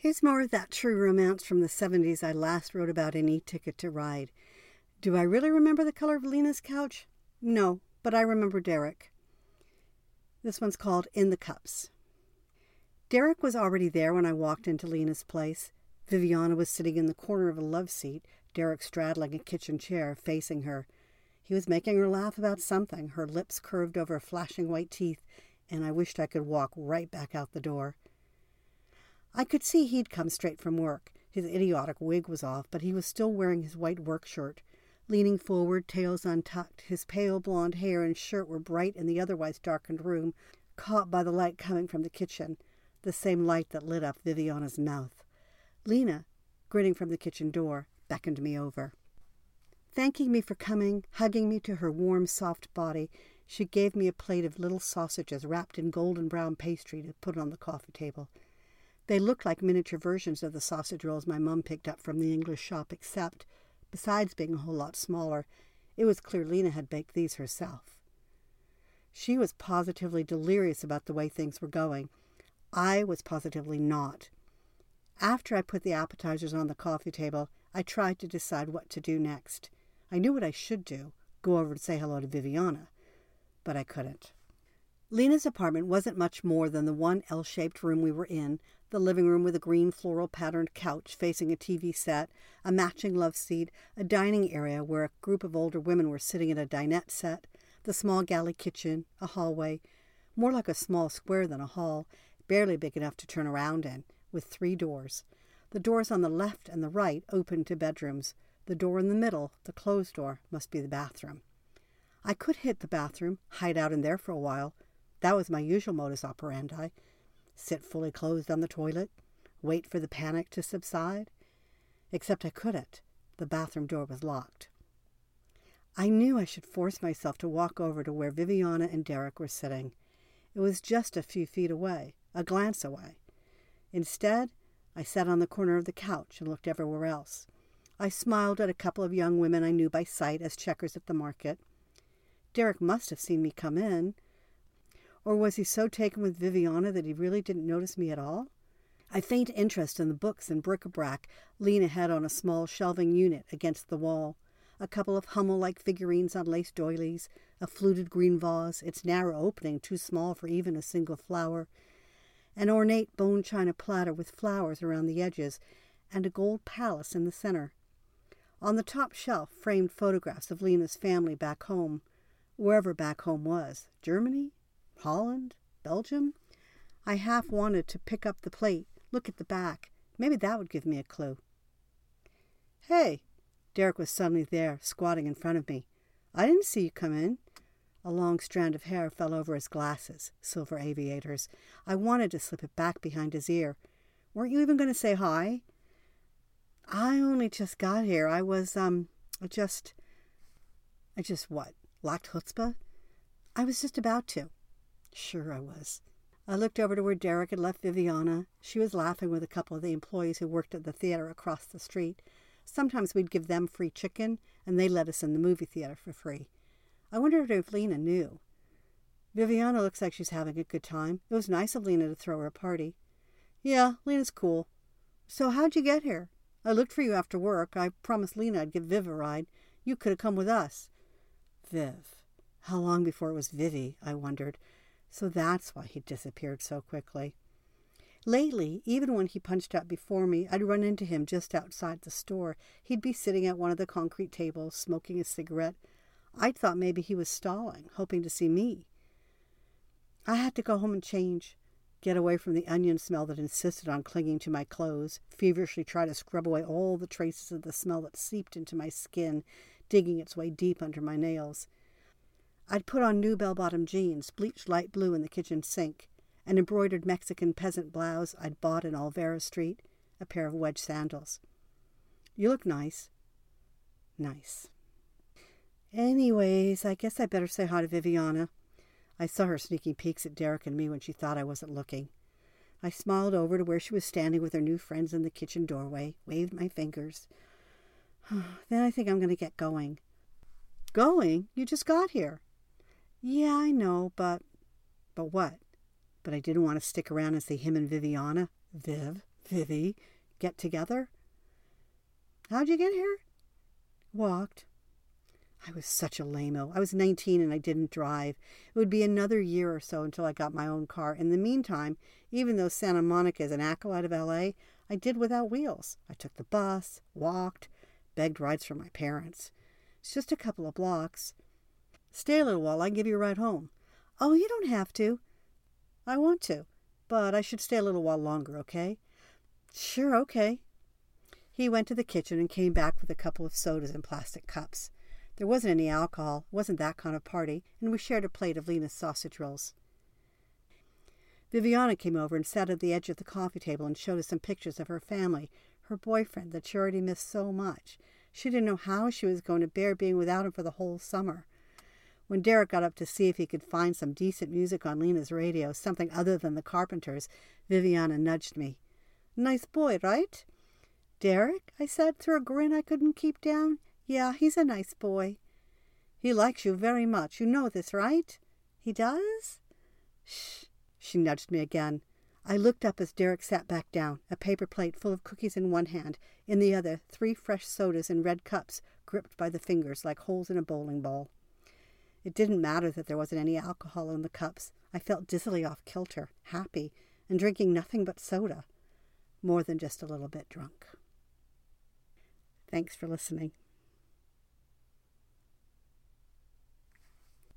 Here's more of that true romance from the 70s I last wrote about in E Ticket to Ride. Do I really remember the color of Lena's couch? No, but I remember Derek. This one's called In the Cups. Derek was already there when I walked into Lena's place. Viviana was sitting in the corner of a love seat, Derek straddling a kitchen chair, facing her. He was making her laugh about something, her lips curved over flashing white teeth, and I wished I could walk right back out the door. I could see he'd come straight from work. His idiotic wig was off, but he was still wearing his white work shirt. Leaning forward, tails untucked, his pale blond hair and shirt were bright in the otherwise darkened room, caught by the light coming from the kitchen, the same light that lit up Viviana's mouth. Lena, grinning from the kitchen door, beckoned me over. Thanking me for coming, hugging me to her warm, soft body, she gave me a plate of little sausages wrapped in golden brown pastry to put on the coffee table. They looked like miniature versions of the sausage rolls my mum picked up from the English shop, except, besides being a whole lot smaller, it was clear Lena had baked these herself. She was positively delirious about the way things were going. I was positively not. After I put the appetizers on the coffee table, I tried to decide what to do next. I knew what I should do go over and say hello to Viviana, but I couldn't. Lena's apartment wasn't much more than the one L shaped room we were in, the living room with a green floral patterned couch facing a TV set, a matching love seat, a dining area where a group of older women were sitting at a dinette set, the small galley kitchen, a hallway, more like a small square than a hall, barely big enough to turn around in, with three doors. The doors on the left and the right opened to bedrooms. The door in the middle, the closed door, must be the bathroom. I could hit the bathroom, hide out in there for a while, that was my usual modus operandi sit fully clothed on the toilet, wait for the panic to subside. Except I couldn't. The bathroom door was locked. I knew I should force myself to walk over to where Viviana and Derek were sitting. It was just a few feet away, a glance away. Instead, I sat on the corner of the couch and looked everywhere else. I smiled at a couple of young women I knew by sight as checkers at the market. Derek must have seen me come in, or was he so taken with Viviana that he really didn't notice me at all? I faint interest in the books and bric-a-brac Lena had on a small shelving unit against the wall. A couple of Hummel-like figurines on lace doilies, a fluted green vase, its narrow opening too small for even a single flower, an ornate bone china platter with flowers around the edges, and a gold palace in the center. On the top shelf, framed photographs of Lena's family back home, wherever back home was. Germany? Holland? Belgium? I half wanted to pick up the plate, look at the back. Maybe that would give me a clue. Hey! Derek was suddenly there, squatting in front of me. I didn't see you come in. A long strand of hair fell over his glasses, silver aviators. I wanted to slip it back behind his ear. Weren't you even going to say hi? I only just got here. I was, um, just. I just what? Lacked chutzpah? I was just about to. Sure, I was. I looked over to where Derek had left Viviana. She was laughing with a couple of the employees who worked at the theater across the street. Sometimes we'd give them free chicken, and they let us in the movie theater for free. I wondered if Lena knew. Viviana looks like she's having a good time. It was nice of Lena to throw her a party. Yeah, Lena's cool. So how'd you get here? I looked for you after work. I promised Lena I'd give Viv a ride. You could have come with us. Viv. How long before it was Vivi, I wondered. So that's why he disappeared so quickly. Lately, even when he punched up before me, I'd run into him just outside the store. He'd be sitting at one of the concrete tables, smoking a cigarette. I'd thought maybe he was stalling, hoping to see me. I had to go home and change, get away from the onion smell that insisted on clinging to my clothes, feverishly try to scrub away all the traces of the smell that seeped into my skin, digging its way deep under my nails. I'd put on new bell bottom jeans, bleached light blue in the kitchen sink, an embroidered Mexican peasant blouse I'd bought in Olvera Street, a pair of wedge sandals. You look nice. Nice. Anyways, I guess I better say hi to Viviana. I saw her sneaking peeks at Derek and me when she thought I wasn't looking. I smiled over to where she was standing with her new friends in the kitchen doorway, waved my fingers. then I think I'm going to get going. Going? You just got here. Yeah, I know, but. But what? But I didn't want to stick around and see him and Viviana. Viv, Vivi, get together? How'd you get here? Walked. I was such a lameo. I was 19 and I didn't drive. It would be another year or so until I got my own car. In the meantime, even though Santa Monica is an acolyte of LA, I did without wheels. I took the bus, walked, begged rides from my parents. It's just a couple of blocks. Stay a little while. I can give you a ride home. Oh, you don't have to. I want to, but I should stay a little while longer, okay? Sure, okay. He went to the kitchen and came back with a couple of sodas in plastic cups. There wasn't any alcohol, wasn't that kind of party, and we shared a plate of Lena's sausage rolls. Viviana came over and sat at the edge of the coffee table and showed us some pictures of her family, her boyfriend that she already missed so much. She didn't know how she was going to bear being without him for the whole summer. When Derek got up to see if he could find some decent music on Lena's radio, something other than the Carpenters, Viviana nudged me. Nice boy, right? Derek? I said through a grin I couldn't keep down. Yeah, he's a nice boy. He likes you very much. You know this, right? He does? Shh. She nudged me again. I looked up as Derek sat back down, a paper plate full of cookies in one hand, in the other, three fresh sodas in red cups, gripped by the fingers like holes in a bowling ball. It didn't matter that there wasn't any alcohol in the cups. I felt dizzily off kilter, happy, and drinking nothing but soda. More than just a little bit drunk. Thanks for listening.